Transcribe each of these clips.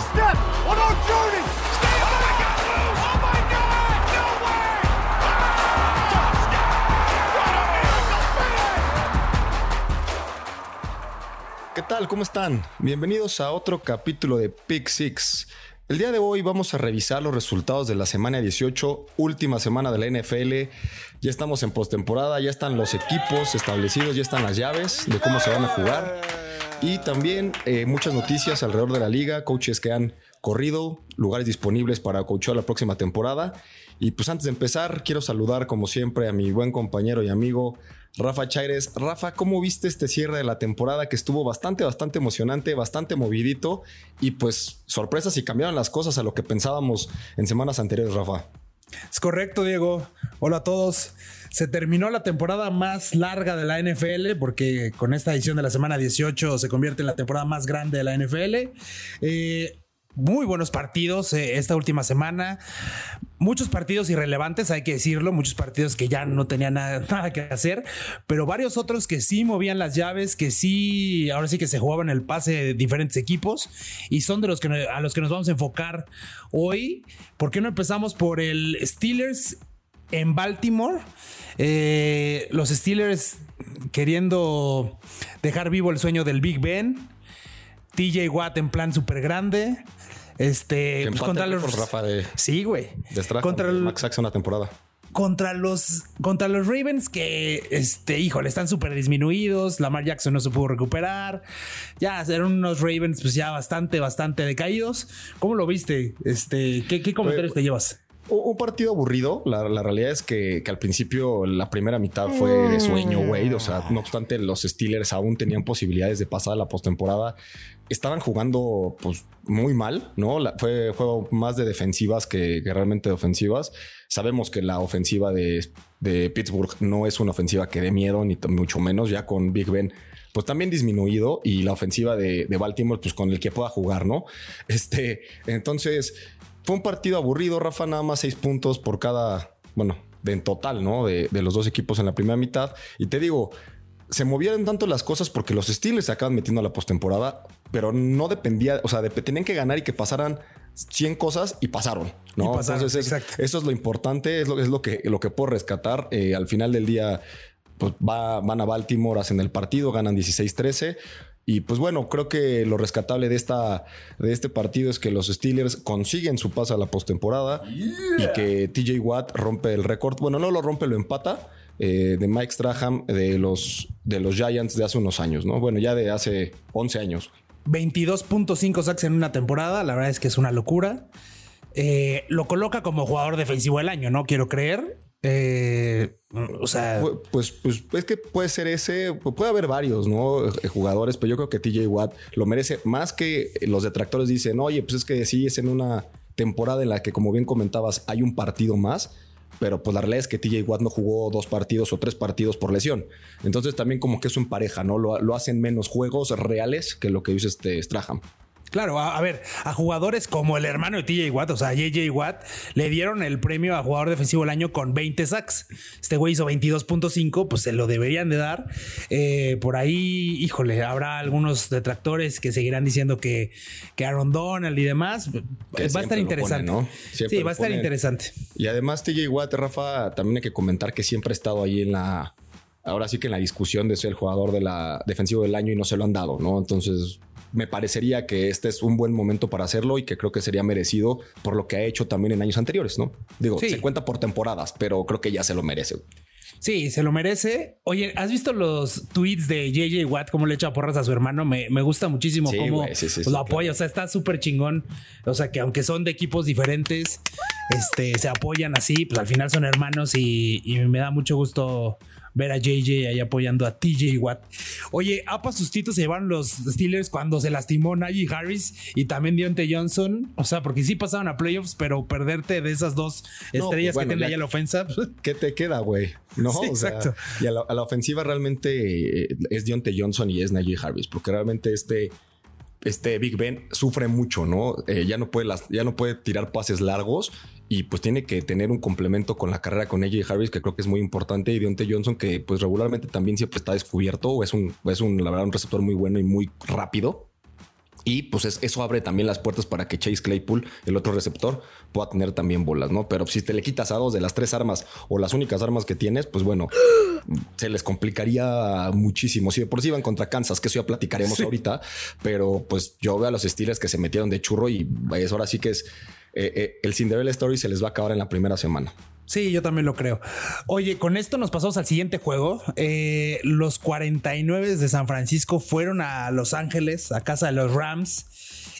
step! ¿Qué tal? ¿Cómo están? Bienvenidos a otro capítulo de Pick Six. El día de hoy vamos a revisar los resultados de la semana 18, última semana de la NFL. Ya estamos en postemporada, ya están los equipos establecidos, ya están las llaves de cómo se van a jugar. Y también eh, muchas noticias alrededor de la liga, coaches que han corrido, lugares disponibles para coachar la próxima temporada. Y pues antes de empezar, quiero saludar como siempre a mi buen compañero y amigo Rafa Chaires. Rafa, ¿cómo viste este cierre de la temporada que estuvo bastante, bastante emocionante, bastante movidito? Y pues sorpresas y cambiaron las cosas a lo que pensábamos en semanas anteriores, Rafa. Es correcto, Diego. Hola a todos. Se terminó la temporada más larga de la NFL porque con esta edición de la semana 18 se convierte en la temporada más grande de la NFL. Eh, muy buenos partidos eh, esta última semana. Muchos partidos irrelevantes, hay que decirlo. Muchos partidos que ya no tenían nada, nada, que hacer. Pero varios otros que sí movían las llaves, que sí, ahora sí que se jugaban el pase de diferentes equipos. Y son de los que a los que nos vamos a enfocar hoy. ¿Por qué no empezamos por el Steelers en Baltimore? Eh, los Steelers queriendo dejar vivo el sueño del Big Ben. TJ Watt en plan súper grande. Este, pues contra los Rafa de, Sí, güey. De contra el Max una temporada. Contra los, contra los Ravens que, este, híjole, están súper disminuidos. Lamar Jackson no se pudo recuperar. Ya eran unos Ravens, pues ya bastante, bastante decaídos. ¿Cómo lo viste? Este, ¿qué, qué comentarios te llevas? Un partido aburrido. La, la realidad es que, que, al principio la primera mitad fue de sueño, güey. O sea, no obstante, los Steelers aún tenían posibilidades de pasar a la postemporada. Estaban jugando pues muy mal, ¿no? La, fue, fue más de defensivas que, que, realmente de ofensivas. Sabemos que la ofensiva de, de Pittsburgh no es una ofensiva que dé miedo, ni mucho menos, ya con Big Ben pues también disminuido y la ofensiva de, de, Baltimore, pues con el que pueda jugar, ¿no? Este, entonces, fue un partido aburrido, Rafa, nada más seis puntos por cada, bueno, de en total, ¿no? De, de, los dos equipos en la primera mitad. Y te digo, se movieron tanto las cosas porque los Steelers se acaban metiendo a la postemporada, pero no dependía, o sea, de, tenían que ganar y que pasaran 100 cosas y pasaron, ¿no? Y pasaron, Entonces, es, eso es lo importante, es lo, es lo, que, lo que puedo rescatar. Eh, al final del día, pues va, van a Baltimore, hacen el partido, ganan 16-13. Y pues bueno, creo que lo rescatable de, esta, de este partido es que los Steelers consiguen su paso a la postemporada yeah. y que TJ Watt rompe el récord. Bueno, no lo rompe, lo empata eh, de Mike Strahan de los, de los Giants de hace unos años, ¿no? Bueno, ya de hace 11 años. 22.5 sacks en una temporada, la verdad es que es una locura. Eh, lo coloca como jugador defensivo del año, no quiero creer. Eh, o sea, pues, pues, pues, es que puede ser ese, puede haber varios, ¿no? Jugadores, pero yo creo que TJ Watt lo merece más que los detractores dicen, oye, pues es que sí es en una temporada en la que, como bien comentabas, hay un partido más. Pero pues la realidad es que TJ Watt no jugó dos partidos o tres partidos por lesión. Entonces también como que eso empareja, ¿no? Lo, lo hacen menos juegos reales que lo que dice este Strahan. Claro, a, a, ver, a jugadores como el hermano de TJ Watt, o sea, JJ Watt, le dieron el premio a jugador defensivo del año con 20 sacks. Este güey hizo 22.5, pues se lo deberían de dar. Eh, por ahí, híjole, habrá algunos detractores que seguirán diciendo que, que Aaron Donald y demás. Que va a estar interesante. Pone, ¿no? Sí, va a estar interesante. Y además, TJ Watt, Rafa, también hay que comentar que siempre ha estado ahí en la. Ahora sí que en la discusión de ser el jugador de la defensivo del año y no se lo han dado, ¿no? Entonces, me parecería que este es un buen momento para hacerlo y que creo que sería merecido por lo que ha hecho también en años anteriores, ¿no? Digo, sí. se cuenta por temporadas, pero creo que ya se lo merece. Sí, se lo merece. Oye, ¿has visto los tweets de JJ Watt, cómo le echa porras a su hermano? Me, me gusta muchísimo sí, cómo wey, sí, sí, lo apoya. Claro. O sea, está súper chingón. O sea, que aunque son de equipos diferentes, este, se apoyan así, pues al final son hermanos y, y me da mucho gusto ver a JJ ahí apoyando a TJ Watt. Oye, apa sustitos se llevaron los Steelers cuando se lastimó Najee Harris y también Deontay Johnson. O sea, porque sí pasaron a playoffs, pero perderte de esas dos estrellas pues bueno, que tiene ya la ofensa. ¿Qué te queda, güey? No, sí, o sea, exacto. Y a la, a la, ofensiva realmente eh, es Deontay Johnson y es Najee Harris, porque realmente este este Big Ben sufre mucho, ¿no? Eh, ya no puede las, ya no puede tirar pases largos y pues tiene que tener un complemento con la carrera con AJ Harris que creo que es muy importante y Deontay Johnson que pues regularmente también siempre está descubierto o es un es un la verdad un receptor muy bueno y muy rápido Y pues eso abre también las puertas para que Chase Claypool, el otro receptor, pueda tener también bolas, ¿no? Pero si te le quitas a dos de las tres armas o las únicas armas que tienes, pues bueno, se les complicaría muchísimo. Si de por sí iban contra Kansas, que eso ya platicaremos ahorita, pero pues yo veo a los Steelers que se metieron de churro y es ahora sí que es eh, eh, el Cinderella Story se les va a acabar en la primera semana. Sí, yo también lo creo. Oye, con esto nos pasamos al siguiente juego. Eh, los 49 de San Francisco fueron a Los Ángeles, a casa de los Rams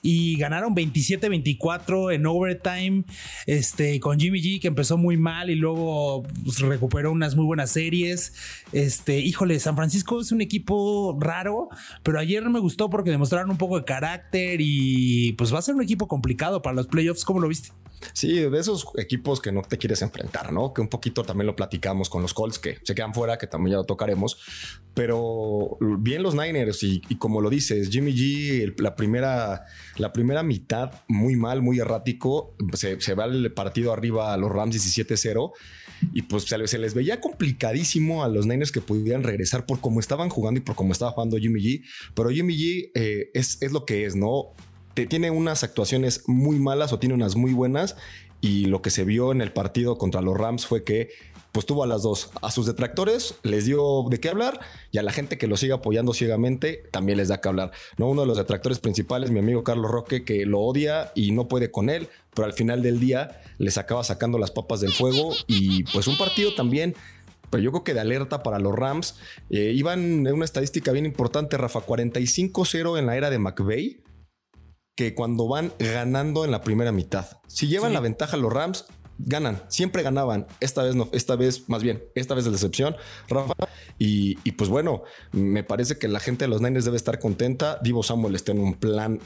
y ganaron 27-24 en overtime este, con Jimmy G que empezó muy mal y luego pues, recuperó unas muy buenas series. Este, híjole, San Francisco es un equipo raro, pero ayer me gustó porque demostraron un poco de carácter y pues va a ser un equipo complicado para los playoffs. ¿Cómo lo viste? Sí, de esos equipos que no te quieres enfrentar, ¿no? Que un poquito también lo platicamos con los Colts que se quedan fuera, que también ya lo tocaremos. Pero bien los Niners y, como lo dices, Jimmy G, la, primera, la primera mitad muy mal, muy errático. Se, va el partido arriba a los Rams 17-0 y pues se, les veía complicadísimo a los Niners que pudieran regresar por cómo estaban jugando y por cómo estaba jugando Jimmy G. Pero Jimmy G eh, es lo que es, ¿no? Tiene unas actuaciones muy malas o tiene unas muy buenas. Y lo que se vio en el partido contra los Rams fue que pues tuvo a las dos. A sus detractores les dio de qué hablar y a la gente que lo sigue apoyando ciegamente también les da que hablar. ¿no? Uno de los detractores principales, mi amigo Carlos Roque, que lo odia y no puede con él, pero al final del día les acaba sacando las papas del fuego y pues un partido también pero yo creo que de alerta para los Rams. Eh, iban en una estadística bien importante, Rafa, 45-0 en la era de McVeigh que cuando van ganando en la primera mitad. Si llevan la ventaja los Rams, ganan, siempre ganaban. Esta vez no, esta vez más bien, esta vez de decepción, Rafa. Y, y, pues bueno, me parece que la gente de los Niners debe estar contenta. Divo Samuel está en un plan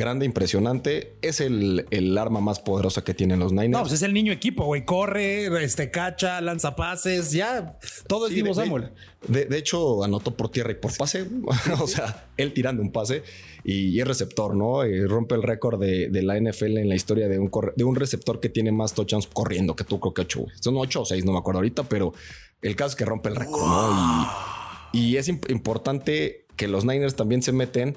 grande, impresionante. Es el, el, arma más poderosa que tienen los Niners. No, pues es el niño equipo, güey. Corre, este, cacha, lanza pases, ya. Todo es Divo Samuel. De, hecho, anotó por tierra y por pase. o sea, él tirando un pase y, es receptor, ¿no? Y rompe el récord de, la NFL en la historia de un, de un receptor que tiene más touchdowns corriendo que tú, creo que ocho. Son ocho o seis, no me acuerdo ahorita, pero el caso es que rompe el récord, ¿no? Y, es importante que los Niners también se meten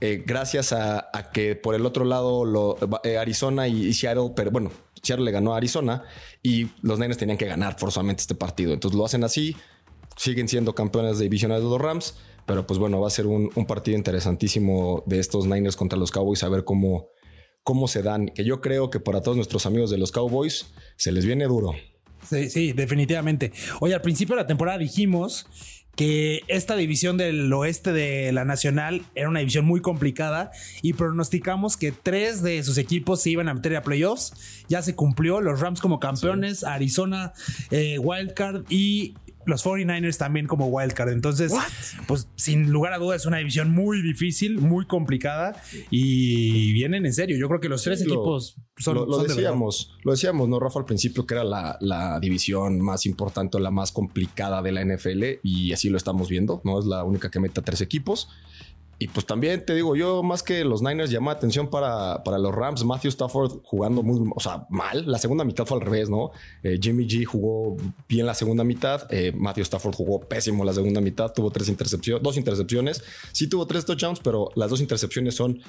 eh, gracias a, que por el otro lado eh, Arizona y, Seattle, pero bueno, Seattle le ganó a Arizona y los Niners tenían que ganar forzosamente este partido. Entonces lo hacen así, siguen siendo campeones de divisionales de los Rams, pero pues bueno, va a ser un, partido interesantísimo de estos Niners contra los Cowboys, a ver cómo, cómo se dan. Que yo creo que para todos nuestros amigos de los Cowboys se les viene duro. Sí, sí, definitivamente. Oye, al principio de la temporada dijimos que esta división del oeste de la Nacional era una división muy complicada y pronosticamos que tres de sus equipos se iban a meter a playoffs. Ya se cumplió, los Rams como campeones, Arizona eh, Wildcard y los 49ers también como wildcard. Entonces, pues sin lugar a dudas es una división muy difícil, muy complicada y vienen en serio. Yo creo que los tres equipos son, lo, decíamos, lo decíamos, no Rafa al principio que era la, la división más importante, la más complicada de la NFL y así lo estamos viendo. No es la única que mete a tres equipos. Y pues también te digo, yo más que los Niners llamó atención para, para los Rams, Matthew Stafford jugando muy, o sea, mal. La segunda mitad fue al revés, ¿no? Eh, Jimmy G jugó bien la segunda mitad, eh, Matthew Stafford jugó pésimo la segunda mitad, tuvo tres intercepciones, dos intercepciones. Sí tuvo tres touchdowns, pero las dos intercepciones son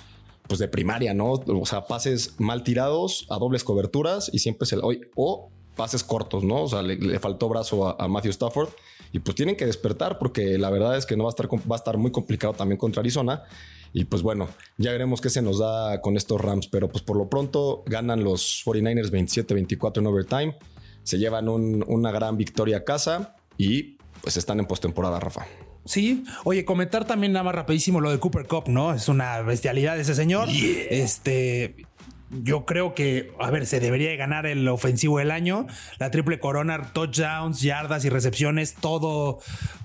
pues de primaria, ¿no? O sea, pases mal tirados a dobles coberturas y siempre se o, o pases cortos, ¿no? O sea, le, faltó brazo a Matthew Stafford y pues tienen que despertar porque la verdad es que no va a estar, va a estar muy complicado también contra Arizona. Y pues bueno, ya veremos qué se nos da con estos Rams, pero pues por lo pronto ganan los 49ers 27-24 en overtime, se llevan una gran victoria a casa y pues están en postemporada, Rafa. Sí, oye, comentar también nada más rapidísimo lo de Cooper Cup, ¿no? Es una bestialidad ese señor. Este, yo creo que, a ver, se debería ganar el ofensivo del año. La triple corona, touchdowns, yardas y recepciones, todo,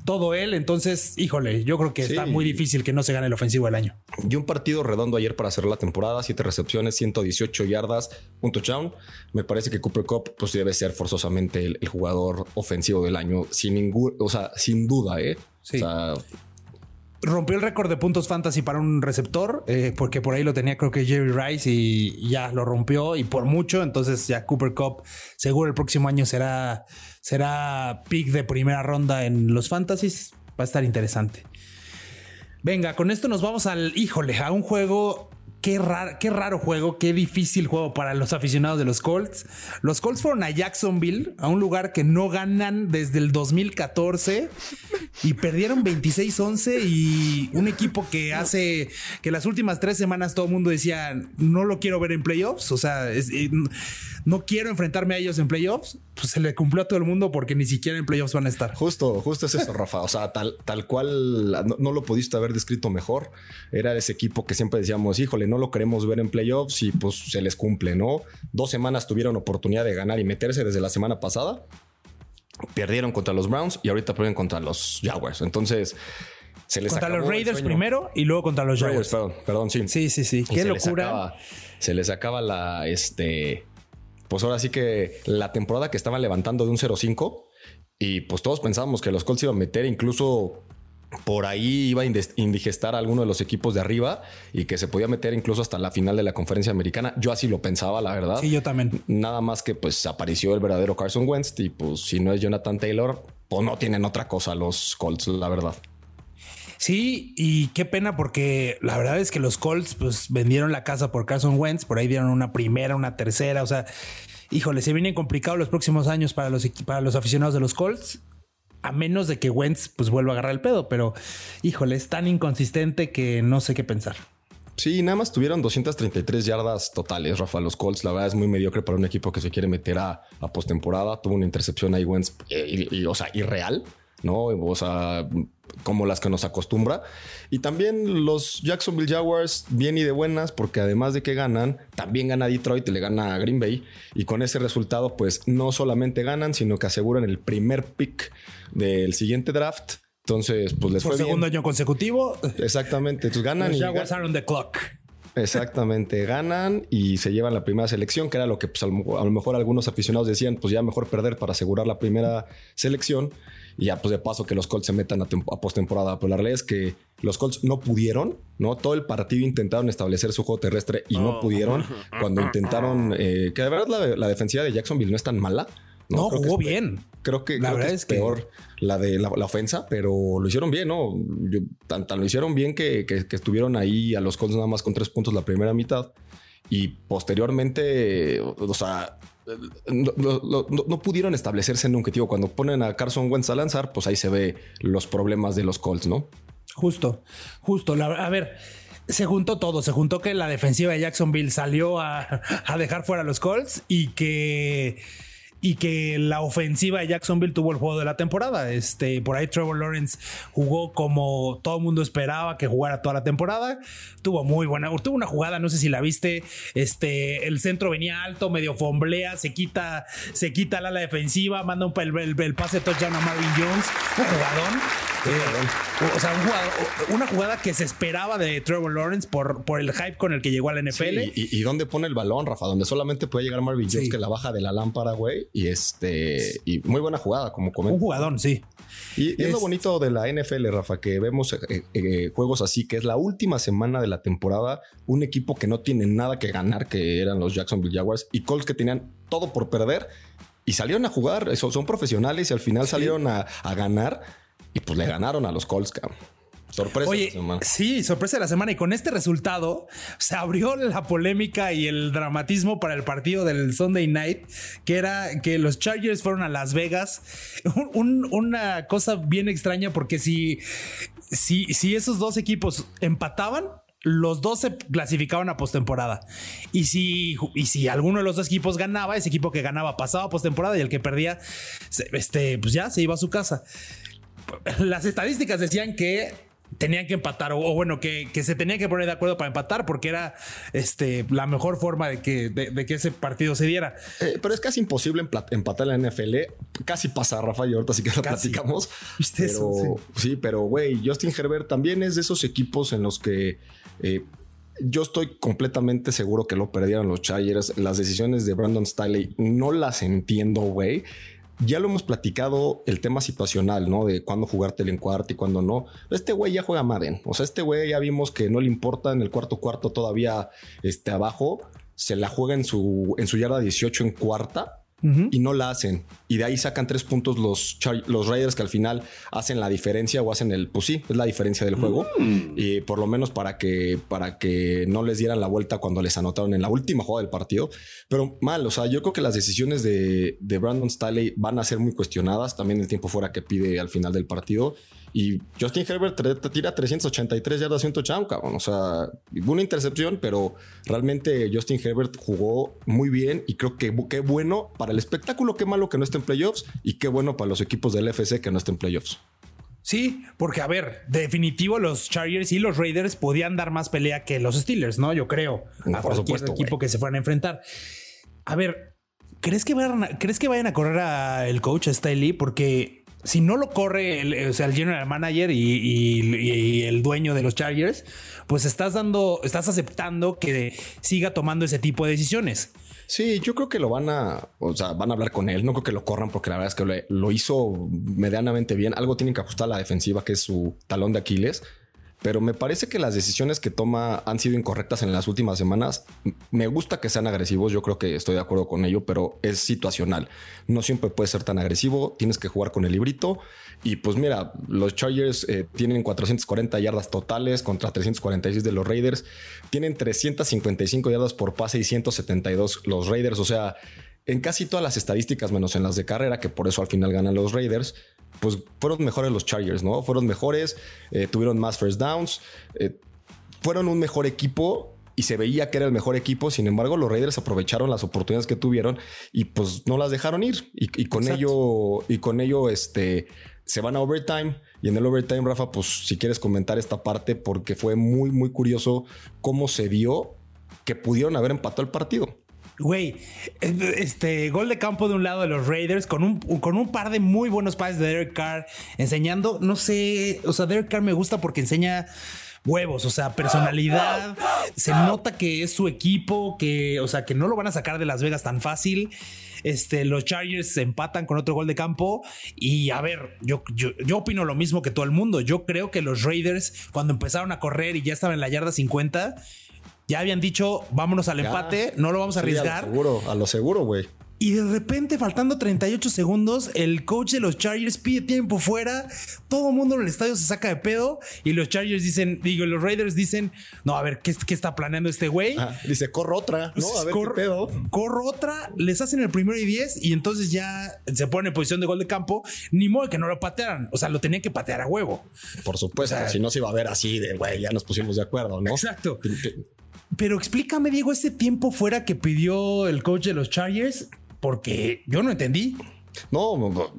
todo él. Entonces, híjole, yo creo que está muy difícil que no se gane el ofensivo del año. Y un partido redondo ayer para cerrar la temporada, siete recepciones, 118 yardas, un touchdown. Me parece que Cooper Cup pues debe ser forzosamente el, jugador ofensivo del año, sin ningún, o sea, sin duda, ¿eh? Sí. O sea, rompió el récord de puntos fantasy para un receptor, eh, porque por ahí lo tenía creo que Jerry Rice y ya lo rompió y por mucho. Entonces ya Cooper Cup seguro el próximo año será, será pick de primera ronda en los fantasies. Va a estar interesante. Venga, con esto nos vamos al, híjole, a un juego Qué raro, qué raro juego, qué difícil juego para los aficionados de los Colts. Los Colts fueron a Jacksonville, a un lugar que no ganan desde el 2014 y perdieron 26-11 y un equipo que hace que las últimas tres semanas todo el mundo decía no lo quiero ver en playoffs, o sea, no quiero enfrentarme a ellos en playoffs, pues se le cumplió a todo el mundo porque ni siquiera en playoffs van a estar. Justo, justo es eso, Rafa. O sea, tal, tal cual no, no, lo pudiste haber descrito mejor. Era ese equipo que siempre decíamos, híjole, no lo queremos ver en playoffs y pues se les cumple, ¿no? Dos semanas tuvieron oportunidad de ganar y meterse desde la semana pasada. Perdieron contra los Browns y ahorita pierden contra los Jaguars. Entonces, se les contra los Raiders primero y luego contra los Jaguars. perdón, perdón, sí. Sí, sí, sí. Qué locura. se les acaba la este pues ahora sí que la temporada que estaban levantando de un 0-5 y pues todos pensábamos que los Colts iban a meter incluso por ahí iba a indigestar a alguno de los equipos de arriba y que se podía meter incluso hasta la final de la conferencia americana. Yo así lo pensaba, la verdad. Sí, yo también. Nada más que pues apareció el verdadero Carson Wentz y pues si no es Jonathan Taylor, pues no tienen otra cosa los Colts, la verdad. Sí, y qué pena porque la verdad es que los Colts pues vendieron la casa por Carson Wentz, por ahí dieron una primera, una tercera, o sea, híjole, se vienen complicados los próximos años para los, para los aficionados de los Colts, a menos de que Wentz pues vuelva a agarrar el pedo, pero híjole, es tan inconsistente que no sé qué pensar. Sí, nada más tuvieron 233 yardas totales, Rafa. Los Colts, la verdad, es muy mediocre para un equipo que se quiere meter a, postemporada. Tuvo una intercepción ahí, Wentz, eh, y, o sea, irreal. ¿No? O sea, como las que nos acostumbra. Y también los Jacksonville Jaguars, bien y de buenas, porque además de que ganan, también gana Detroit y le gana a Green Bay. Y con ese resultado, pues no solamente ganan, sino que aseguran el primer pick del siguiente draft. Entonces, pues les Por segundo año consecutivo. Exactamente. Entonces ganan los Jaguars are on the clock. Exactamente, ganan y se llevan la primera selección, que era lo que pues, a lo mejor algunos aficionados decían, pues ya mejor perder para asegurar la primera selección y ya pues de paso que los Colts se metan a, a postemporada. Pero la realidad es que los Colts no pudieron, ¿no? Todo el partido intentaron establecer su juego terrestre y no oh. pudieron. Cuando intentaron, eh, que de verdad la, la defensiva de Jacksonville no es tan mala, no, jugó bien. Creo que, la verdad es, peor la de la, ofensa, pero lo hicieron bien, ¿no? tan, lo hicieron bien que, estuvieron ahí a los Colts nada más con tres puntos la primera mitad y posteriormente, o sea, no, pudieron establecerse en un objetivo. Cuando ponen a Carson Wentz a lanzar, pues ahí se ve los problemas de los Colts, ¿no? Justo, justo. a ver, se juntó todo. Se juntó que la defensiva de Jacksonville salió a, a dejar fuera a los Colts y que y que la ofensiva de Jacksonville tuvo el juego de la temporada. Este, por ahí Trevor Lawrence jugó como todo el mundo esperaba que jugara toda la temporada. Tuvo muy buena, tuvo una jugada, no sé si la viste, este, el centro venía alto, medio fomblea, se quita, se quita la ala defensiva, manda un el, el, pase touchdown a Marvin Jones, un jugadón. Eh, o sea, una jugada que se esperaba de Trevor Lawrence por, por el hype con el que llegó a la NFL. y, dónde pone el balón, Rafa, donde solamente puede llegar Marvin Jones que la baja de la lámpara, güey y este, y muy buena jugada, como comento. Un jugadón, sí. Y, es, lo bonito de la NFL, Rafa, que vemos eh, eh, juegos así, que es la última semana de la temporada, un equipo que no tiene nada que ganar, que eran los Jacksonville Jaguars, y Colts que tenían todo por perder, y salieron a jugar, eso, son profesionales y al final salieron a, a, ganar, y pues le ganaron a los Colts, cabrón. Sorpresa Oye, Sí, sorpresa de la semana. Y con este resultado se abrió la polémica y el dramatismo para el partido del Sunday night, que era que los Chargers fueron a Las Vegas. una cosa bien extraña, porque si, si, si esos dos equipos empataban, los dos se clasificaban a postemporada. Y si, y si alguno de los dos equipos ganaba, ese equipo que ganaba pasaba a postemporada y el que perdía, este, pues ya se iba a su casa. Las estadísticas decían que tenían que empatar o, bueno que, se tenían que poner de acuerdo para empatar porque era este la mejor forma de que, de, que ese partido se diera. Eh, pero es casi imposible empatar en la NFL. Casi pasa, Rafa, y ahorita sí que lo platicamos. Pero, sí. pero güey, Justin Herbert también es de esos equipos en los que eh, yo estoy completamente seguro que lo perdieron los Chargers. Las decisiones de Brandon Staley no las entiendo, güey ya lo hemos platicado el tema situacional, ¿no? De cuándo jugarte en cuarto y cuándo no. Este güey ya juega Madden. O sea, este güey ya vimos que no le importa en el cuarto cuarto todavía este, abajo. Se la juega en su, en su yarda 18 en cuarta. Y no la hacen. Y de ahí sacan tres puntos los, los Raiders que al final hacen la diferencia o hacen el, pues sí, es la diferencia del juego. Mm. Y por lo menos para que, para que no les dieran la vuelta cuando les anotaron en la última jugada del partido. Pero mal, o sea, yo creo que las decisiones de, de Brandon Staley van a ser muy cuestionadas. También el tiempo fuera que pide al final del partido. Y Justin Herbert tira 383 yardas y un touchdown, cabrón. O sea, una intercepción, pero realmente Justin Herbert jugó muy bien y creo que qué bueno para el espectáculo, qué malo que no esté en playoffs y qué bueno para los equipos del FC que no estén en playoffs. Sí, porque a ver, definitivo los Chargers y los Raiders podían dar más pelea que los Steelers, ¿no? Yo creo. No, a por cualquier supuesto, equipo que se fueran a enfrentar. A ver, ¿crees que vayan a, ¿crees que vayan a correr a el coach a Staley? Porque si no lo corre el, o sea, el general manager y el dueño de los Chargers, pues estás dando, estás aceptando que siga tomando ese tipo de decisiones. Sí, yo creo que lo van a, o sea, van a hablar con él. No creo que lo corran porque la verdad es que lo, lo hizo medianamente bien. Algo tienen que ajustar a la defensiva, que es su talón de Aquiles. Pero me parece que las decisiones que toma han sido incorrectas en las últimas semanas. Me gusta que sean agresivos, yo creo que estoy de acuerdo con ello, pero es situacional. No siempre puede ser tan agresivo, tienes que jugar con el librito. Y pues mira, los Chargers eh, tienen 440 yardas totales contra 346 de los Raiders. Tienen 355 yardas por pase y 172 los Raiders. O sea, en casi todas las estadísticas, menos en las de carrera, que por eso al final ganan los Raiders, pues fueron mejores los Chargers, ¿no? Fueron mejores, eh, tuvieron más first downs, eh, fueron un mejor equipo y se veía que era el mejor equipo. Sin embargo, los Raiders aprovecharon las oportunidades que tuvieron y pues no las dejaron ir. Y, y con Exacto. ello, y con ello, este se van a overtime. Y en el overtime, Rafa, pues si quieres comentar esta parte, porque fue muy, muy curioso cómo se dio que pudieron haber empatado el partido. Güey, este gol de campo de un lado de los Raiders con un, con un par de muy buenos pases de Derek Carr enseñando, no sé, o sea, Derek Carr me gusta porque enseña huevos, o sea, personalidad, se nota que es su equipo, que, o sea, que no lo van a sacar de Las Vegas tan fácil. Este, los Chargers se empatan con otro gol de campo y a ver, yo, yo, yo opino lo mismo que todo el mundo. Yo creo que los Raiders cuando empezaron a correr y ya estaban en la yarda 50, ya habían dicho, vámonos al Ya. empate, no lo vamos a Sí, arriesgar. A lo seguro, a lo seguro, güey. Y de repente, faltando 38 segundos, el coach de los Chargers pide tiempo fuera. Todo el mundo en el estadio se saca de pedo. Y los Chargers dicen, digo, los Raiders dicen, no, a ver, ¿qué, qué está planeando este güey? Ah, dice, corro otra, ¿no? A ver Cor- qué pedo. Corro otra, les hacen el primero y 10 y entonces ya se pone en posición de gol de campo. Ni modo que no lo patearan. O sea, lo tenían que patear a huevo. Por supuesto, O sea, si no se iba a ver así de, güey, ya nos pusimos de acuerdo, ¿no? Exacto. Pero explícame, Diego, ese tiempo fuera que pidió el coach de los Chargers, porque yo no entendí. No,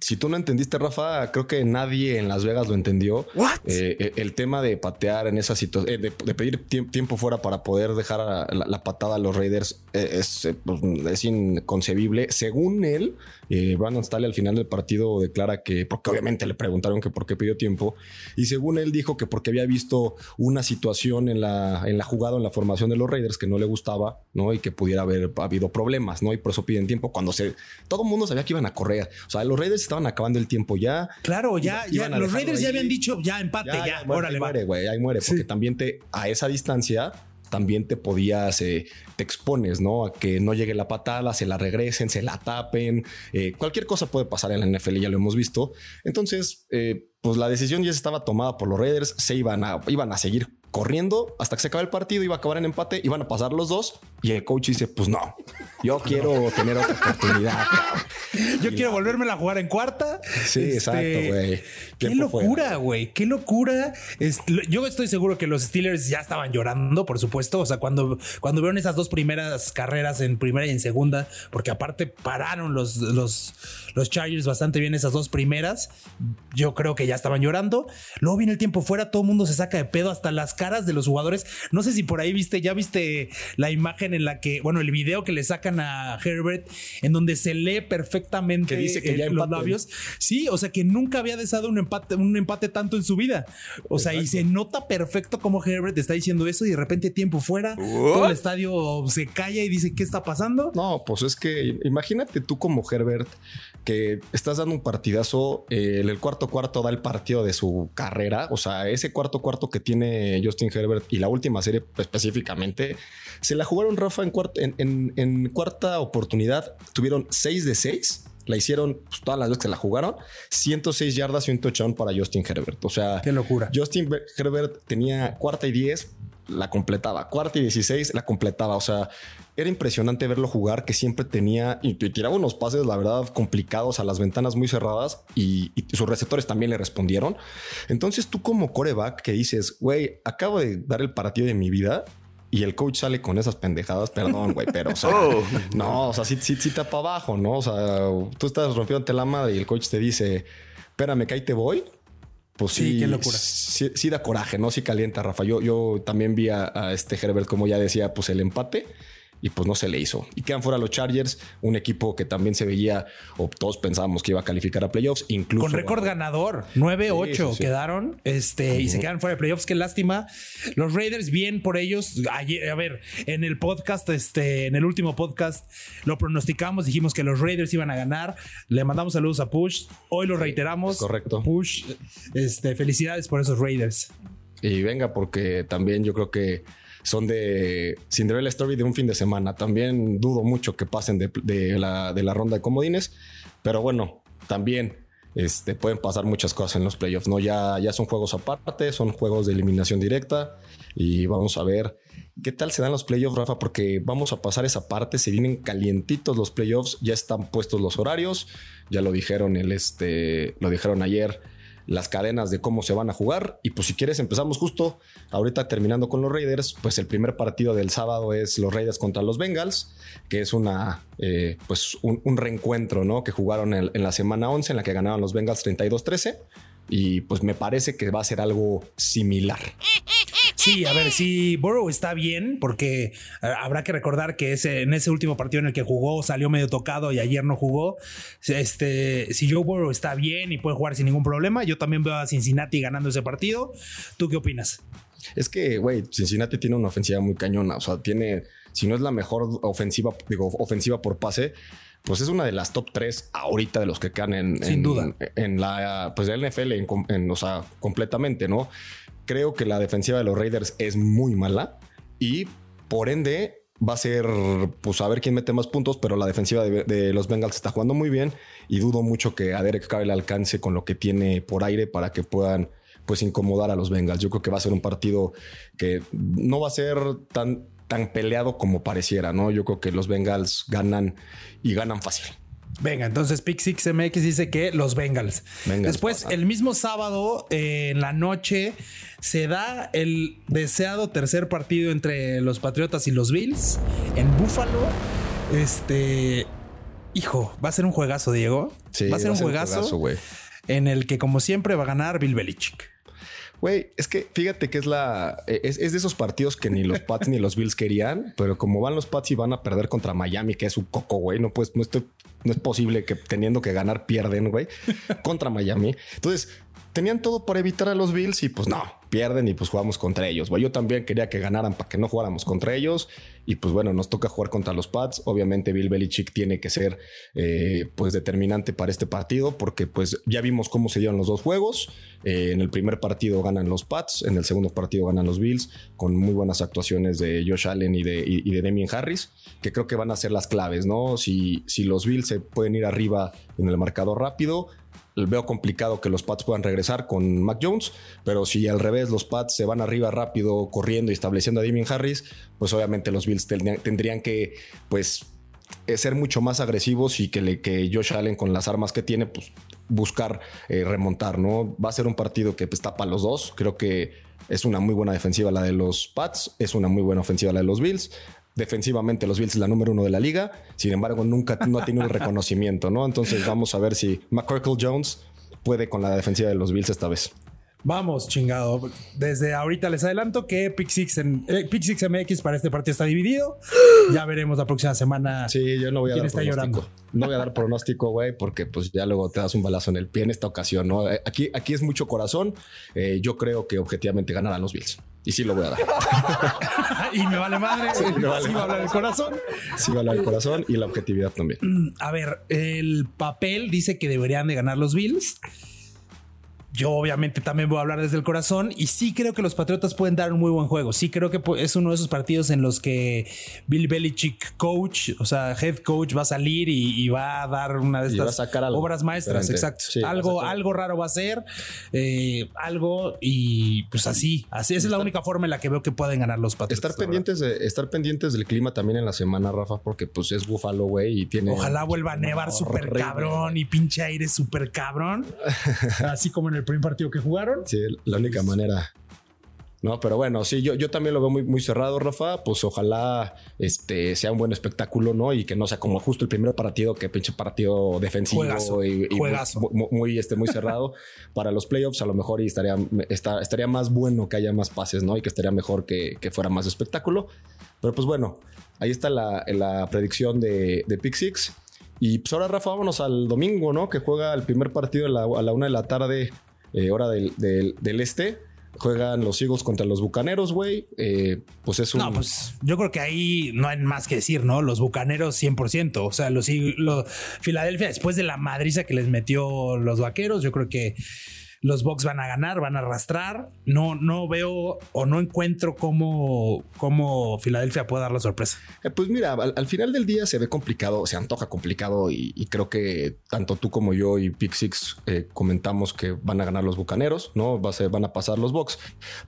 si tú no entendiste, Rafa, creo que nadie en Las Vegas lo entendió. What? Eh, eh, el tema de patear en esa situación, de, de pedir tiemp- tiempo fuera para poder dejar a la, la patada a los Raiders eh, es, eh, pues, es inconcebible. Según él, eh, Brandon Staley al final del partido declara que, porque obviamente le preguntaron que por qué pidió tiempo, y según él dijo que porque había visto una situación en la, en la jugada, en la formación de los Raiders que no le gustaba, ¿no? Y que pudiera haber habido problemas, ¿no? Y por eso piden tiempo cuando se... Todo el mundo sabía que iban a correr. O sea, los Raiders estaban acabando el tiempo ya. Claro, ya, ya iban los Raiders ya habían dicho, ya empate, ya, muere, órale, ahí va. muere, güey, ahí muere, porque Sí. también te, a esa distancia, también te podías, eh, te expones, ¿no? A que no llegue la patada, se la regresen, se la tapen, eh, cualquier cosa puede pasar en la NFL, ya lo hemos visto. Entonces, eh, pues la decisión ya estaba tomada por los Raiders, se iban a, iban a seguir corriendo hasta que se acabe el partido, iba a acabar en empate, iban a pasar los dos y el coach dice, pues no, yo quiero tener otra oportunidad. cabrón". Yo quiero volverme a jugar en cuarta. Sí, exacto, güey. Qué locura, güey. Qué locura. Es- yo estoy seguro que los Steelers ya estaban llorando, por supuesto. O sea, cuando, cuando vieron esas dos primeras carreras en primera y en segunda, porque aparte pararon los, los, los Chargers bastante bien esas dos primeras. Yo creo que ya estaban llorando. Luego viene el tiempo fuera, todo el mundo se saca de pedo, hasta las caras de los jugadores. No sé si por ahí viste, ya viste la imagen en la que, bueno, el video que le sacan a Herbert, en donde se lee perfectamente Que dice que ya los labios. Sí, o sea que nunca había deseado un empate, un empate tanto en su vida. O sea, y se nota perfecto cómo Herbert está diciendo eso y de repente tiempo fuera, todo el estadio se calla y dice, ¿qué está pasando? No, pues es que imagínate tú como Herbert que estás dando un partidazo, eh, el cuarto cuarto da el partido de su carrera, o sea, ese cuarto cuarto que tiene Justin Herbert y la última serie específicamente, se la jugaron Rafa, en cuarta, en, en- en cuarta oportunidad tuvieron 6 de 6. La hicieron pues, todas las veces que la jugaron. 106 yardas y un touchdown para Justin Herbert. O sea, Qué locura. Justin Be- Herbert tenía cuarta y 10, la completaba. Cuarta y 16, la completaba. O sea, era impresionante verlo jugar, que siempre tenía y, y tiraba unos pases, la verdad, complicados a las ventanas muy cerradas y, y sus receptores también le respondieron. Entonces, tú como coreback que dices, güey, acabo de dar el partido de mi vida. Y el coach sale con esas pendejadas, perdón, güey, pero o sea, Oh. no, o sea, sí, sí, sí tapa abajo, ¿no? O sea, tú estás rompiéndote la madre y el coach te dice, espérame, que ahí te voy. Pues Sí, sí, qué locura. Sí, sí da coraje, ¿no? Sí calienta, Rafa. Yo, yo también vi a, a este Herbert, como ya decía, pues el empate y pues no se le hizo. Y quedan fuera los Chargers, un equipo que también se veía, o todos pensábamos que iba a calificar a playoffs, incluso. Con récord ganador, 9-8 Sí, sí, sí. quedaron este, y se quedan fuera de playoffs. Qué lástima. Los Raiders, bien por ellos. Ayer, a ver, en el podcast, este, en el último podcast, lo pronosticamos, dijimos que los Raiders iban a ganar. Le mandamos saludos a Push. Hoy lo reiteramos. correcto. Push, este, felicidades por esos Raiders. Y venga, porque también yo creo que son de Cinderella Story de un fin de semana. También dudo mucho que pasen de, la, de la ronda de comodines, pero bueno, también este, pueden pasar muchas cosas en los playoffs. ¿no? Ya, ya son juegos aparte, son juegos de eliminación directa y vamos a ver qué tal se dan los playoffs, Rafa, porque vamos a pasar esa parte. Se vienen calientitos los playoffs, ya están puestos los horarios, ya lo dijeron el este, lo dijeron ayer las cadenas de cómo se van a jugar. Y pues si quieres empezamos justo ahorita terminando con los Raiders, pues el primer partido del sábado es los Raiders contra los Bengals, que es una eh, pues un, reencuentro, ¿no? Que jugaron en, en la semana 11 en la que ganaban los Bengals 32-13. Y pues me parece que va a ser algo similar. Sí, a ver, si Burrow está bien, porque eh, habrá que recordar que ese, en ese último partido en el que jugó salió medio tocado y ayer no jugó. Este, si Joe Burrow está bien y puede jugar sin ningún problema, yo también veo a Cincinnati ganando ese partido. ¿Tú qué opinas? Es que, güey, Cincinnati tiene una ofensiva muy cañona. O sea, tiene, si no es la mejor ofensiva, digo, ofensiva por pase, pues es una de las top 3 ahorita de los que quedan en, Sin en- duda. en la, pues, la NFL, en, o sea, completamente, ¿no? Creo que la defensiva de los Raiders es muy mala y por ende va a ser, pues, a ver quién mete más puntos, pero la defensiva de, los Bengals está jugando muy bien y dudo mucho que a Derek Carr le alcance con lo que tiene por aire para que puedan pues incomodar a los Bengals. Yo creo que va a ser un partido que no va a ser tan, tan peleado como pareciera, ¿no? Yo creo que los Bengals ganan y ganan fácil. Venga, entonces Pick Six MX dice que los Bengals. Bengals Después, el mismo sábado, eh, en la noche, se da el deseado tercer partido entre los Patriotas y los Bills en Buffalo. Este, hijo, va a ser un juegazo, Diego. Sí, va a ser un juegazo, güey. en el que, como siempre, va a ganar Bill Belichick. Güey, es que fíjate que es la. Es, es de esos partidos que ni los Pats ni los Bills querían, pero como van los Pats y van a perder contra Miami, que es un coco, güey. No, pues, no, estoy, no es posible que teniendo que ganar pierden, güey, contra Miami. Entonces, tenían todo para evitar a los Bills y pues no, pierden y pues jugamos contra ellos. Yo también quería que ganaran para que no jugáramos contra ellos. Y pues bueno, nos toca jugar contra los Pats. Obviamente, Bill Belichick tiene que ser eh, pues determinante para este partido, porque pues ya vimos cómo se dieron los dos juegos. Eh, en el primer partido ganan los Pats, en el segundo partido ganan los Bills, con muy buenas actuaciones de Josh Allen y de, y, Harris, que creo que van a ser las claves, ¿no? Si, si los Bills se pueden ir arriba en el marcador rápido, veo complicado que los Pats puedan regresar con Mac Jones, pero si al revés los Pats se van arriba rápido, corriendo y estableciendo a Damien Harris, pues obviamente los Bills tendrían, que, pues, eh, ser mucho más agresivos y que, Josh Allen con las armas que tiene, pues buscar eh, remontar, ¿no? Va a ser un partido que pues, tapa los dos. Creo que es una muy buena defensiva la de los Pats, es una muy buena ofensiva la de los Bills. Defensivamente, los Bills es la número uno de la liga. Sin embargo, nunca no ha tenido el reconocimiento, ¿no? Entonces vamos a ver si McCorkle Jones puede con la defensiva de los Bills esta vez. Vamos, chingado. Desde ahorita les adelanto que Pick Six, en, eh, Pick Six MX para este partido está dividido. Ya veremos la próxima semana. Sí, yo no voy a ¿Quién dar está pronóstico. llorando? No voy a dar pronóstico, güey, porque pues ya luego te das un balazo en el pie en esta ocasión, ¿no? Eh, Aquí, aquí es mucho corazón. Eh, yo creo que objetivamente ganarán los Bills. Y sí lo voy a dar. y me vale madre. Sí, me vale Sí va a hablar el corazón. Sí va a hablar el corazón y la objetividad también. A ver, el papel dice que deberían de ganar los Bills. Yo obviamente también voy a hablar desde el corazón y sí creo que los Patriotas pueden dar un muy buen juego. Sí creo que es uno de esos partidos en los que Bill Belichick, coach, o sea, head coach, va a salir y, va a dar una de estas obras maestras. Exacto. algo, algo raro va a ser, eh, algo y pues así, así. Esa es la única forma en la que veo que pueden ganar los Patriotas. Estar pendientes, de, estar pendientes del clima también en la semana, Rafa, porque pues es Buffalo, güey, y tiene. Ojalá vuelva a nevar súper cabrón y pinche aire súper cabrón. así como en el primer partido que jugaron. Sí, la única manera. No, pero bueno, sí, yo, yo también lo veo muy, muy cerrado, Rafa. Pues ojalá este sea un buen espectáculo, ¿no? Y que no sea como justo el primer partido, que pinche partido defensivo y, Muy, este, muy cerrado. Para los playoffs, a lo mejor y estaría, estaría más bueno que haya más pases, ¿no? Y que estaría mejor que, fuera más espectáculo. Pero pues bueno, ahí está la, la predicción de, de Pick Six. Y pues ahora, Rafa, vámonos al domingo, ¿no? Que juega el primer partido a la una de la tarde, eh, hora del, del, este. Juegan los Eagles contra los Bucaneros, güey. Eh, pues es un. No, pues yo creo que ahí no hay más que decir, ¿no? Los Bucaneros 100%. O sea, los, los Filadelfia, después de la madriza que les metió los vaqueros, yo creo que los Bucks van a ganar, van a arrastrar. No, no veo o no encuentro cómo, cómo Filadelfia puede dar la sorpresa. Eh, pues mira, al, final del día se ve complicado, se antoja complicado y, creo que tanto tú como yo y Pick Six eh, comentamos que van a ganar los Bucaneros, ¿no? Van a pasar los Bucks.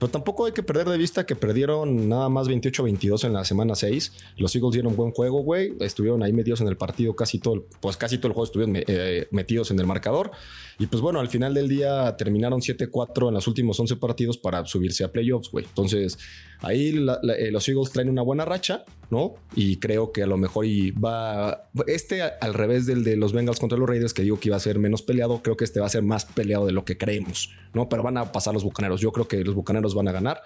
Pero tampoco hay que perder de vista que perdieron nada más 28-22 en la semana 6. Los Eagles dieron buen juego, güey. Estuvieron ahí metidos en el partido casi todo, pues casi todo el juego estuvieron eh, metidos en el marcador. Y pues bueno, al final del día terminaron 7-4 en los últimos 11 partidos para subirse a playoffs, güey. Entonces, ahí eh, los Eagles traen una buena racha, ¿no? Y creo que a lo mejor y va. Este, al revés del de los Bengals contra los Raiders, que digo que iba a ser menos peleado, creo que este va a ser más peleado de lo que creemos, ¿no? Pero van a pasar los bucaneros. Yo creo que los bucaneros van a ganar.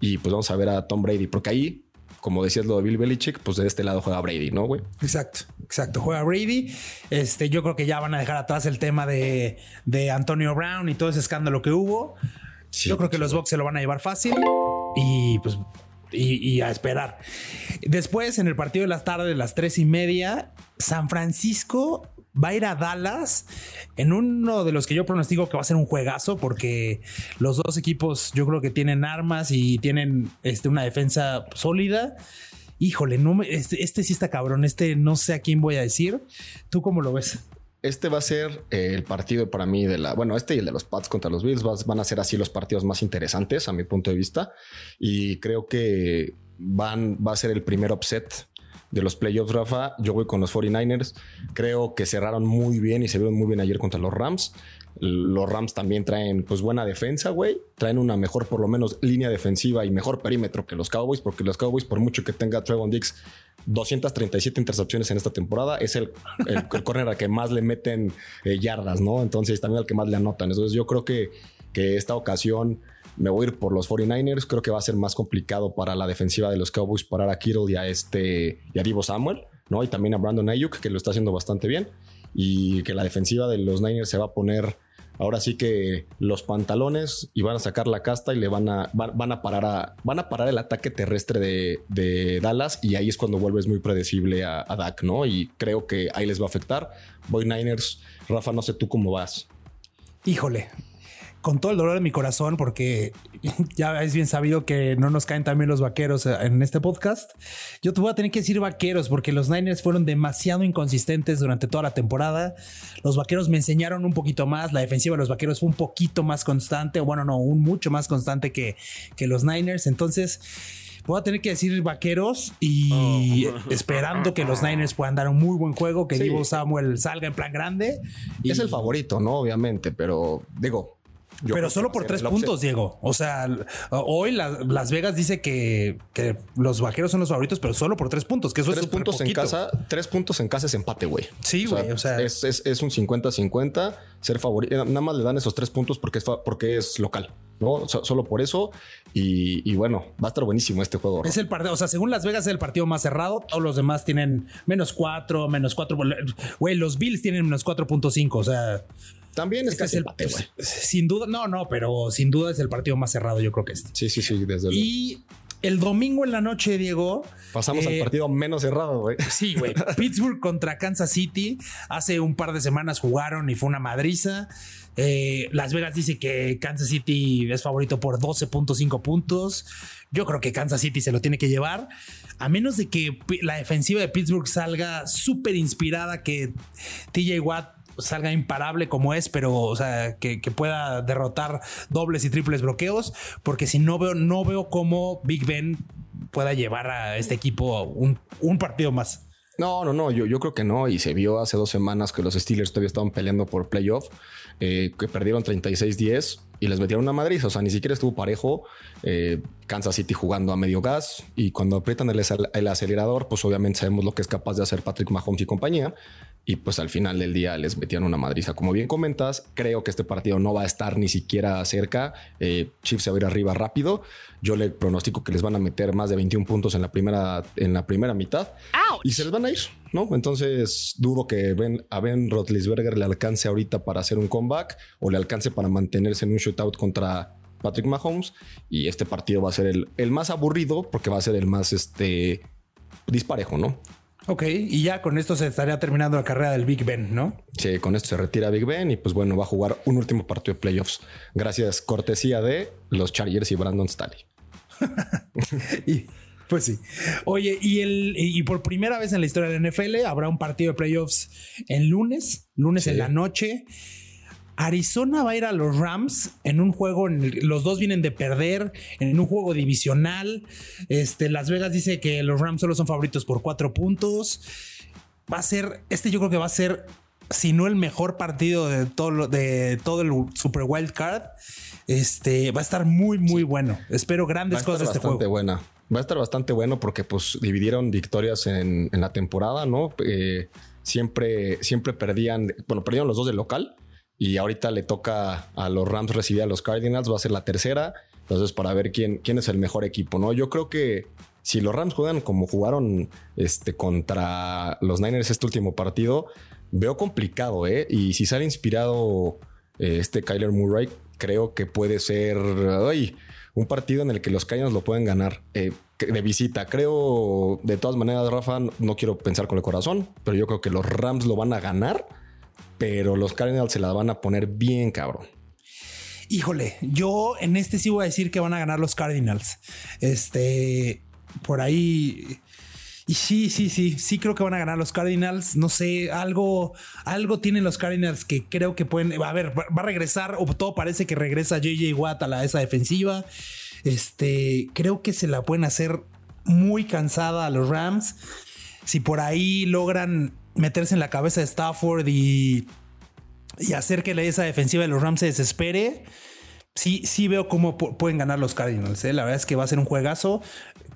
Y pues vamos a ver a Tom Brady, porque ahí como decías lo de Bill Belichick, pues de este lado juega Brady, ¿no, güey? Exacto, exacto. Juega Brady. Este, yo creo que ya van a dejar atrás el tema de, de Antonio Brown y todo ese escándalo que hubo. yo creo que los Bucks se lo van a llevar fácil y pues y, a esperar. Después, en el partido de las tardes, las tres y media, San Francisco va a ir a Dallas en uno de los que yo pronostico que va a ser un juegazo porque los dos equipos yo creo que tienen armas y tienen este, una defensa sólida. Híjole, no este, este, sí está cabrón. Este no sé a quién voy a decir. ¿Tú cómo lo ves? Este va a ser eh, el partido para mí de la. Bueno, este y el de los Pats contra los Bills van a ser así los partidos más interesantes a mi punto de vista. Y creo que van, va a ser el primer upset de los playoffs, Rafa. Yo voy con los 49ers. Creo que cerraron muy bien y se vieron muy bien ayer contra los Rams. Los Rams también traen pues buena defensa, güey. Traen una mejor, por lo menos, línea defensiva y mejor perímetro que los Cowboys, porque los Cowboys, por mucho que tenga Trevon Dix 237 intercepciones en esta temporada, es el, el, al que más le meten eh, yardas, ¿no? Entonces también al que más le anotan. Entonces yo creo que, que esta ocasión me voy a ir por los 49ers. Creo que va a ser más complicado para la defensiva de los Cowboys parar a Kittle y a este y a Divo Samuel, ¿no? Y también a Brandon Ayuk, que lo está haciendo bastante bien. Y que la defensiva de los Niners se va a poner ahora sí que los pantalones y van a sacar la casta y le van a, van, a parar a, van a parar el ataque terrestre de, Dallas y ahí es cuando vuelves muy predecible a, a Dak, ¿no? Y creo que ahí les va a afectar. Voy Niners, Rafa, no sé tú cómo vas. Híjole, con todo el dolor de mi corazón, porque ya es bien sabido que no nos caen también los vaqueros eh, en este podcast. Yo te voy a tener que decir vaqueros porque los Niners fueron demasiado inconsistentes durante toda la temporada. Los vaqueros me enseñaron un poquito más. La defensiva de los vaqueros fue un poquito más constante, o bueno, no, un mucho más constante que, que los Niners. Entonces, voy a tener que decir vaqueros y oh. esperando que los Niners puedan dar un muy buen juego, que Divo Samuel salga en plan grande. Y... Es el favorito, ¿no? Obviamente, pero digo, pero solo por tres puntos, Diego. O sea, hoy Las Vegas dice que, los vaqueros son los favoritos, pero solo por tres puntos, que eso tres puntos en casa, tres puntos en casa es empate, güey. Sí, güey. O sea, es, un 50-50 ser favorito. Nada más le dan esos tres puntos porque es, porque es local, ¿no? solo por eso. Y, bueno, va a estar buenísimo este juego. Es el partido, o sea, según Las Vegas es el partido más cerrado. Todos los demás tienen menos cuatro, menos cuatro. Güey, los Bills tienen menos 4.5. O sea, también es este casi el, empate, Sin duda, no, no, pero sin duda es el partido más cerrado, yo creo que este. Sí, sí, sí, desde luego. Y El domingo en la noche, Diego. Pasamos al eh, partido menos cerrado, güey. Sí, güey. Pittsburgh contra Kansas City. Hace un par de semanas jugaron y fue una madriza. Eh, Las Vegas dice que Kansas City es favorito por 12.5 puntos. Yo creo que Kansas City se lo tiene que llevar. A menos de que la defensiva de Pittsburgh salga súper inspirada, que TJ Watt salga imparable como es, pero o sea, que, pueda derrotar dobles y triples bloqueos, porque si no veo, no veo cómo Big Ben pueda llevar a este equipo un, un partido más. No, no, no, yo, creo que no. Y se vio hace dos semanas que los Steelers todavía estaban peleando por playoff, eh, que perdieron 36-10 y les metieron una Madrid. O sea, ni siquiera estuvo parejo. Eh, Kansas City jugando a medio gas y cuando aprietan el, el, acelerador, pues obviamente sabemos lo que es capaz de hacer Patrick Mahomes y compañía y pues al final del día les metían una madriza. Como bien comentas, creo que este partido no va a estar ni siquiera cerca. Eh, Chiefs se va a ir arriba rápido. Yo le pronostico que les van a meter más de 21 puntos en la primera, en la primera mitad Ouch. y se les van a ir, ¿no? Entonces dudo que ben, a Ben Roethlisberger le alcance ahorita para hacer un comeback o le alcance para mantenerse en un shootout contra Patrick Mahomes y este partido va a ser el, el más aburrido porque va a ser el más este disparejo, ¿no? Ok, y ya con esto se estaría terminando la carrera del Big Ben, ¿no? Sí, con esto se retira Big Ben y pues bueno, va a jugar un último partido de playoffs. Gracias, cortesía de los Chargers y Brandon Staley. y, pues sí. Oye, y, el, y por primera vez en la historia de la NFL habrá un partido de playoffs en lunes, lunes sí. en la noche. Arizona va a ir a los Rams en un juego, en el, los dos vienen de perder, en un juego divisional. Este, Las Vegas dice que los Rams solo son favoritos por cuatro puntos. Va a ser, este yo creo que va a ser, si no el mejor partido de todo, de todo el Super Wild Card. Este va a estar muy, muy bueno. Espero grandes cosas de este bastante juego. buena. Va a estar bastante bueno porque pues dividieron victorias en, en la temporada, ¿no? Eh, siempre, siempre perdían, bueno, perdieron los dos del local y ahorita le toca a los Rams recibir a los Cardinals, va a ser la tercera. Entonces, para ver quién, quién es el mejor equipo, ¿no? Yo creo que si los Rams juegan como jugaron este, contra los Niners este último partido, veo complicado, ¿eh? Y si sale inspirado eh, este Kyler Murray, creo que puede ser ay, un partido en el que los Cardinals lo pueden ganar. Eh, de visita. Creo, de todas maneras, Rafa, no quiero pensar con el corazón, pero yo creo que los Rams lo van a ganar pero los Cardinals se la van a poner bien cabrón. Híjole, yo en este sí voy a decir que van a ganar los Cardinals. Este, por ahí. Y sí, sí, sí, sí creo que van a ganar los Cardinals. No sé, algo, algo tienen los Cardinals que creo que pueden. A ver, va a regresar, o todo parece que regresa JJ Watt a la, esa defensiva. Este, creo que se la pueden hacer muy cansada a los Rams. Si por ahí logran meterse en la cabeza de Stafford y, y hacer que esa defensiva de los Rams se desespere. Sí, sí veo cómo pueden ganar los Cardinals. ¿eh? La verdad es que va a ser un juegazo.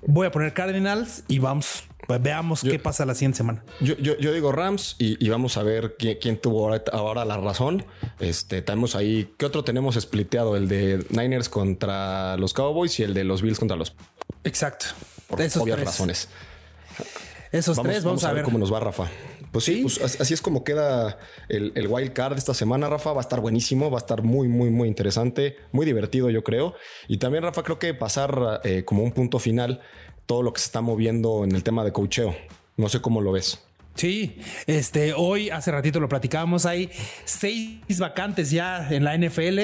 Voy a poner Cardinals y vamos, veamos yo, qué pasa la siguiente semana. Yo, yo, yo digo Rams y, y, vamos a ver quién, quién tuvo ahora, la razón. Este, tenemos ahí, ¿qué otro tenemos spliteado? El de Niners contra los Cowboys y el de los Bills contra los. Exacto. Por Esos obvias tres. razones. Esos vamos, tres, vamos, vamos, a ver cómo nos va, Rafa. Pues sí. Pues así es como queda el, el, wild card esta semana, Rafa. Va a estar buenísimo, va a estar muy, muy, muy interesante, muy divertido, yo creo. Y también, Rafa, creo que pasar eh, como un punto final todo lo que se está moviendo en el tema de cocheo. No sé cómo lo ves. Sí, este, hoy hace ratito lo platicábamos, hay seis vacantes ya en la NFL.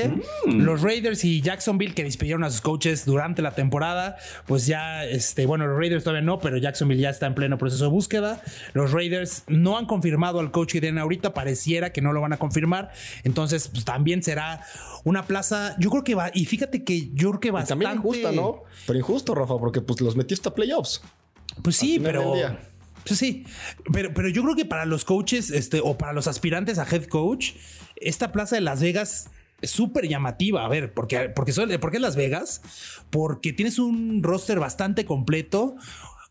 Mm. Los Raiders y Jacksonville que despidieron a sus coaches durante la temporada, pues ya, este, bueno, los Raiders todavía no, pero Jacksonville ya está en pleno proceso de búsqueda. Los Raiders no han confirmado al coach que tienen ahorita, pareciera que no lo van a confirmar, entonces pues, también será una plaza, yo creo que va, y fíjate que yo creo que bastante... Y también injusta, ¿no? Pero injusto, Rafa, porque pues los metiste a playoffs. Pues sí, pero... Pues sí, pero, pero yo creo que para los coaches este, o para los aspirantes a head coach, esta plaza de Las Vegas es súper llamativa. A ver, porque, porque, ¿por qué Las Vegas? Porque tienes un roster bastante completo,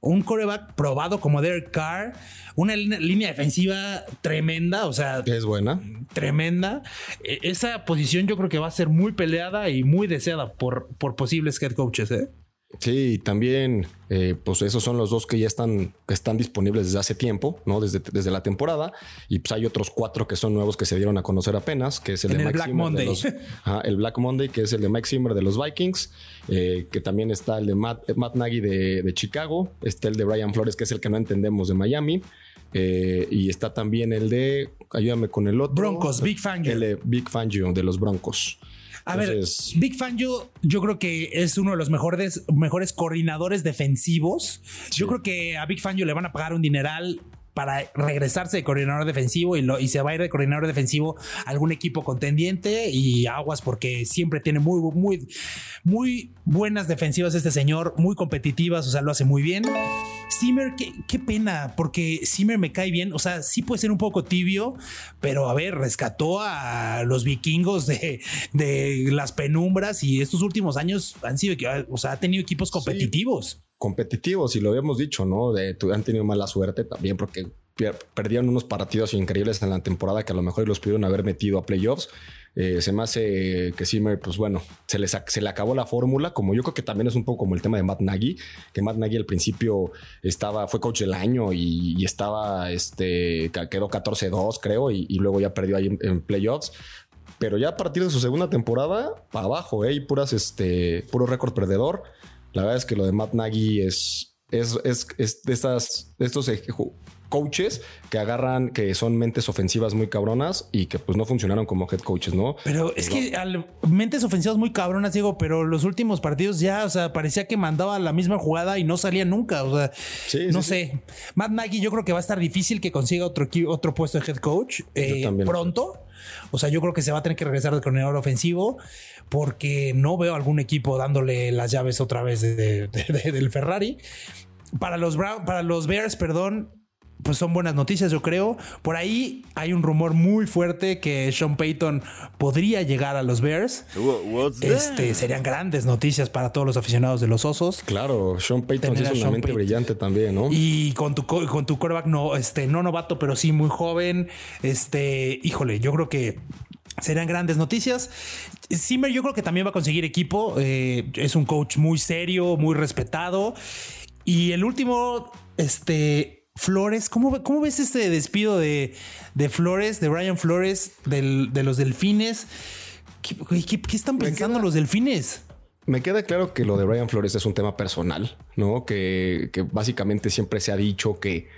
un coreback probado como Derek Carr, una línea defensiva tremenda, o sea, es buena, tremenda. E, Esa posición yo creo que va a ser muy peleada y muy deseada por, por posibles head coaches. ¿eh? Sí, también, eh, pues esos son los dos que ya están, que están disponibles desde hace tiempo, ¿no? Desde, desde la temporada. Y pues hay otros cuatro que son nuevos que se dieron a conocer apenas, que es el En de el Black Zimmer de Monday. los- ajá, el Black Monday, que es el de Mike Zimmer de los Vikings, eh, que también está el de Matt, Matt Nagy de, de Chicago, está el de Brian Flores, que es el que no entendemos de Miami. eh, y está también el de, ayúdame con el otro. Broncos, Big Fangio. El de Big Fangio de los Broncos. A Entonces- ver, Big Fangio, yo creo que es uno de los mejores, mejores coordinadores defensivos. Yo creo que a Big Fangio le van a pagar un dineral para regresarse de coordinador defensivo y, lo- y se va a ir de coordinador defensivo a algún equipo contendiente y aguas porque siempre tiene muy, muy, muy buenas defensivas este señor, muy competitivas, o sea, lo hace muy bien. Zimmer, qué, qué pena, porque Zimmer me cae bien, o sea, sí puede ser un poco tibio, pero a ver, rescató a los vikingos de, de las penumbras y estos últimos años han sido, o sea, ha tenido equipos competitivos. Competitivos y lo habíamos dicho, ¿no? De, han tenido mala suerte también porque perdieron unos partidos increíbles en la temporada que a lo mejor los pudieron haber metido a playoffs. Eh, se me hace que Zimmer, pues bueno, se, les, se le acabó la fórmula, como yo creo que también es un poco como el tema de Matt Nagy, que Matt Nagy al principio estaba, fue coach del año y, y estaba, este, quedó 14-2 creo, y, y luego ya perdió ahí en, en playoffs. Pero ya a partir de su segunda temporada, para abajo, ¿eh? Y puras, este, puro récord perdedor. La verdad es que lo de Matt Nagy es, es, es, es de, estas, de estos coaches que agarran, que son mentes ofensivas muy cabronas y que pues no funcionaron como head coaches, ¿no? Pero es que al, mentes ofensivas muy cabronas, Diego, pero los últimos partidos ya, o sea, parecía que mandaba la misma jugada y no salía nunca. O sea, Sí, no sí, sé. Matt Nagy, yo creo que va a estar difícil que consiga otro, otro puesto de head coach eh, pronto. O sea, yo creo que se va a tener que regresar de coordinador ofensivo porque no veo algún equipo dándole las llaves otra vez de- de- de- del Ferrari. Para los, Brown- para los Bears, perdón, pues son buenas noticias, yo creo. Por ahí hay un rumor muy fuerte que Sean Payton podría llegar a los Bears. What's? Este serían grandes noticias para todos los aficionados de los Osos. Claro, Sean Payton sí es una mente Payton. brillante también, ¿no? Y con tu, co- con tu quarterback no, este, no novato, pero sí muy joven. Este, híjole, yo creo que serán grandes noticias. Zimmer, yo creo que también va a conseguir equipo. Eh, es un coach muy serio, muy respetado. Y el último, este. Flores, ¿cómo, ve- cómo ves este despido de, de Flores, de Brian Flores, del- de los delfines? ¿Qué, güey, qué- qué están pensando queda- los delfines? Me queda claro que lo de Brian Flores es un tema personal, ¿no? Que, que básicamente siempre se ha dicho que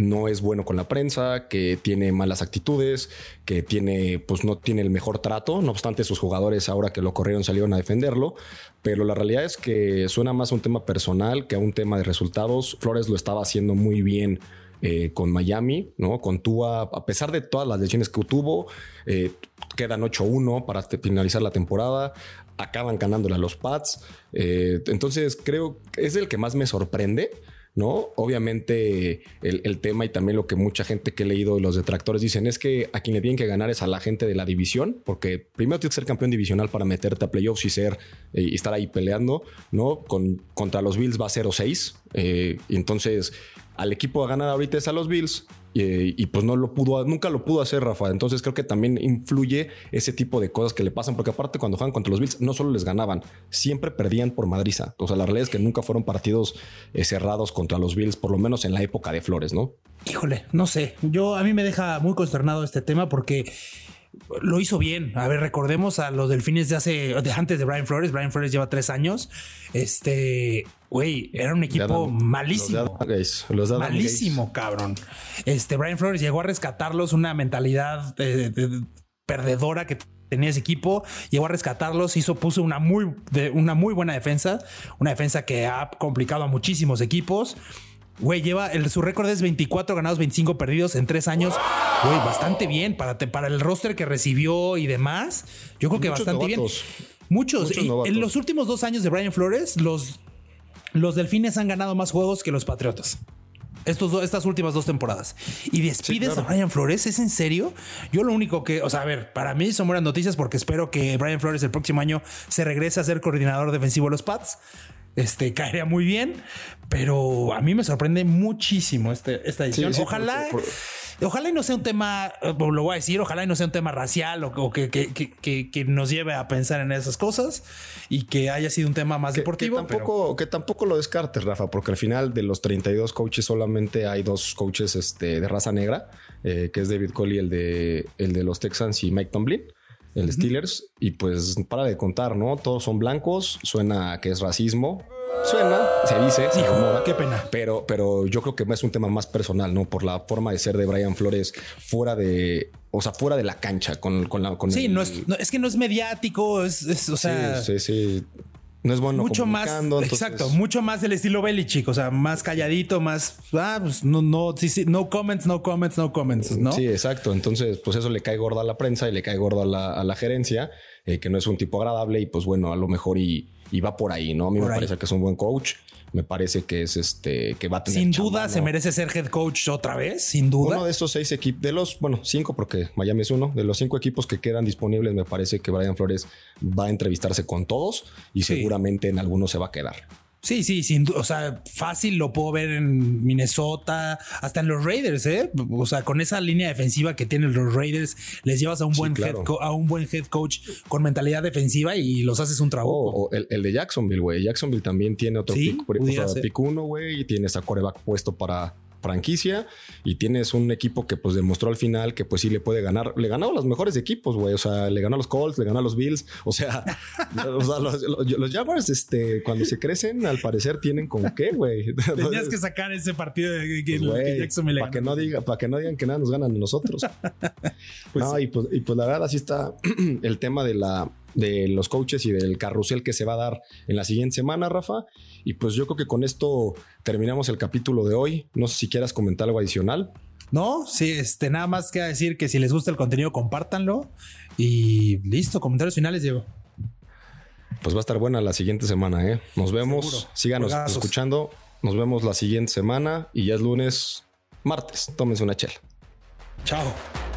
no es bueno con la prensa, que tiene malas actitudes, que tiene, pues no tiene el mejor trato. No obstante, sus jugadores ahora que lo corrieron salieron a defenderlo. Pero la realidad es que suena más a un tema personal que a un tema de resultados. Flores lo estaba haciendo muy bien eh, con Miami, ¿no? Con Tua, a pesar de todas las lesiones que tuvo, eh, quedan 8-1 para finalizar la temporada, acaban ganándole a los Pats. Eh, entonces creo que es el que más me sorprende. ¿No? Obviamente el, el tema y también lo que mucha gente que he leído y los detractores dicen es que a quien le tienen que ganar es a la gente de la división, porque primero tienes que ser campeón divisional para meterte a playoffs y ser eh, y estar ahí peleando, ¿no? Con, contra los Bills va a 0-6. eh, entonces al equipo a ganar ahorita es a los Bills eh, y pues no lo pudo, nunca lo pudo hacer Rafa. Entonces creo que también influye ese tipo de cosas que le pasan, porque aparte cuando juegan contra los Bills no solo les ganaban, siempre perdían por madriza. O sea, la realidad es que nunca fueron partidos eh, cerrados contra los Bills, por lo menos en la época de Flores, ¿no? Híjole, no sé. Yo a mí me deja muy consternado este tema porque lo hizo bien. A ver, recordemos a los delfines de hace, de antes de Brian Flores. Brian Flores lleva tres años. Este, güey, era un equipo Adam- malísimo. Los Gaze, los Malísimo, cabrón. Este Brian Flores llegó a rescatarlos una mentalidad de- de- perdedora que tenía ese equipo, llegó a rescatarlos, hizo, puso una muy, de- una muy buena defensa, una defensa que ha complicado a muchísimos equipos. Güey, lleva el, su récord es 24 ganados, 25 perdidos en tres años. Güey, bastante bien para, te- para el roster que recibió y demás. Yo creo que Muchos bastante novatos. bien. Muchos. Muchos Y en los últimos dos años de Brian Flores, los, los delfines han ganado más juegos que los patriotas. Estos do- estas últimas dos temporadas. Y despides claro. a Brian Flores, ¿es en serio? Yo lo único que, o sea, a ver, para mí son buenas noticias porque espero que Brian Flores el próximo año se regrese a ser coordinador defensivo de los Pats. Este caería muy bien, pero a mí me sorprende muchísimo este, esta edición. sí, Ojalá, por- Ojalá y no sea un tema, eh, lo voy a decir, ojalá y no sea un tema racial o, o que, que, que, que, nos lleve a pensar en esas cosas y que haya sido un tema más deportivo. Que tampoco, que tampoco lo descartes, Rafa, porque al final de los 32 coaches solamente hay dos coaches este, de raza negra, eh, que es David Coley, el de, el de los Texans y Mike Tomlin el Steelers, y pues para de contar, ¿no? Todos son blancos, suena que es racismo, Suena, se dice, se Qué pena. Pero, pero yo creo que es un tema más personal, ¿no? Por la forma de ser de Brian Flores fuera de, o sea, fuera de la cancha con, con la. Con sí, no, es, es que no es mediático, es, o sea. Sí, sí, No es bueno. Mucho más. Exacto. Mucho más del estilo Belichick. O sea, más calladito, más. Ah, pues no, no, sí, sí, no comments, no comments, no comments, ¿no? Sí, exacto. Entonces, pues eso le cae gordo a la prensa y le cae gordo a la, a la gerencia, eh, que no es un tipo agradable y pues bueno, a lo mejor y y va por ahí, ¿no? A mí me parece que es un buen coach. Me parece que es este que va a tener. Sin duda se merece ser head coach otra vez, sin duda. Uno de esos seis equipos, de los, bueno, cinco, porque Miami es uno, de los cinco equipos que quedan disponibles, me parece que Brian Flores va a entrevistarse con todos y seguramente en algunos se va a quedar. Sí, sí, sin duda. O sea, fácil lo puedo ver en Minnesota, hasta en los Raiders, ¿eh? O sea, con esa línea defensiva que tienen los Raiders, les llevas a un, buen, head a un buen head coach con mentalidad defensiva y los haces un trabajo. o el, de Jacksonville, güey. Jacksonville también tiene otro pick, por, ejemplo, pick uno, güey, y tienes a coreback puesto para franquicia y tienes un equipo que pues demostró al final que pues sí le puede ganar. Le ganó a los mejores equipos, güey. O sea, le ganó a los Colts, le ganó a los Bills. O sea, los, Jaguars, este, cuando se crecen, al parecer tienen con qué, güey. Tenías que sacar ese partido de que, Para que no diga, para que no digan que nada nos ganan nosotros. pues no, y pues, y pues la verdad así está el tema de la de los coaches y del carrusel que se va a dar en la siguiente semana, Rafa. Y pues yo creo que con esto terminamos el capítulo de hoy. No sé si quieras comentar algo adicional. No, sí, este, nada más que decir que si les gusta el contenido, compártanlo. Y listo, comentarios finales, Diego. Pues va a estar buena la siguiente semana, ¿eh? Nos vemos. Síganos escuchando. Nos vemos la siguiente semana y ya es lunes, martes. Tómense una chela. Chao.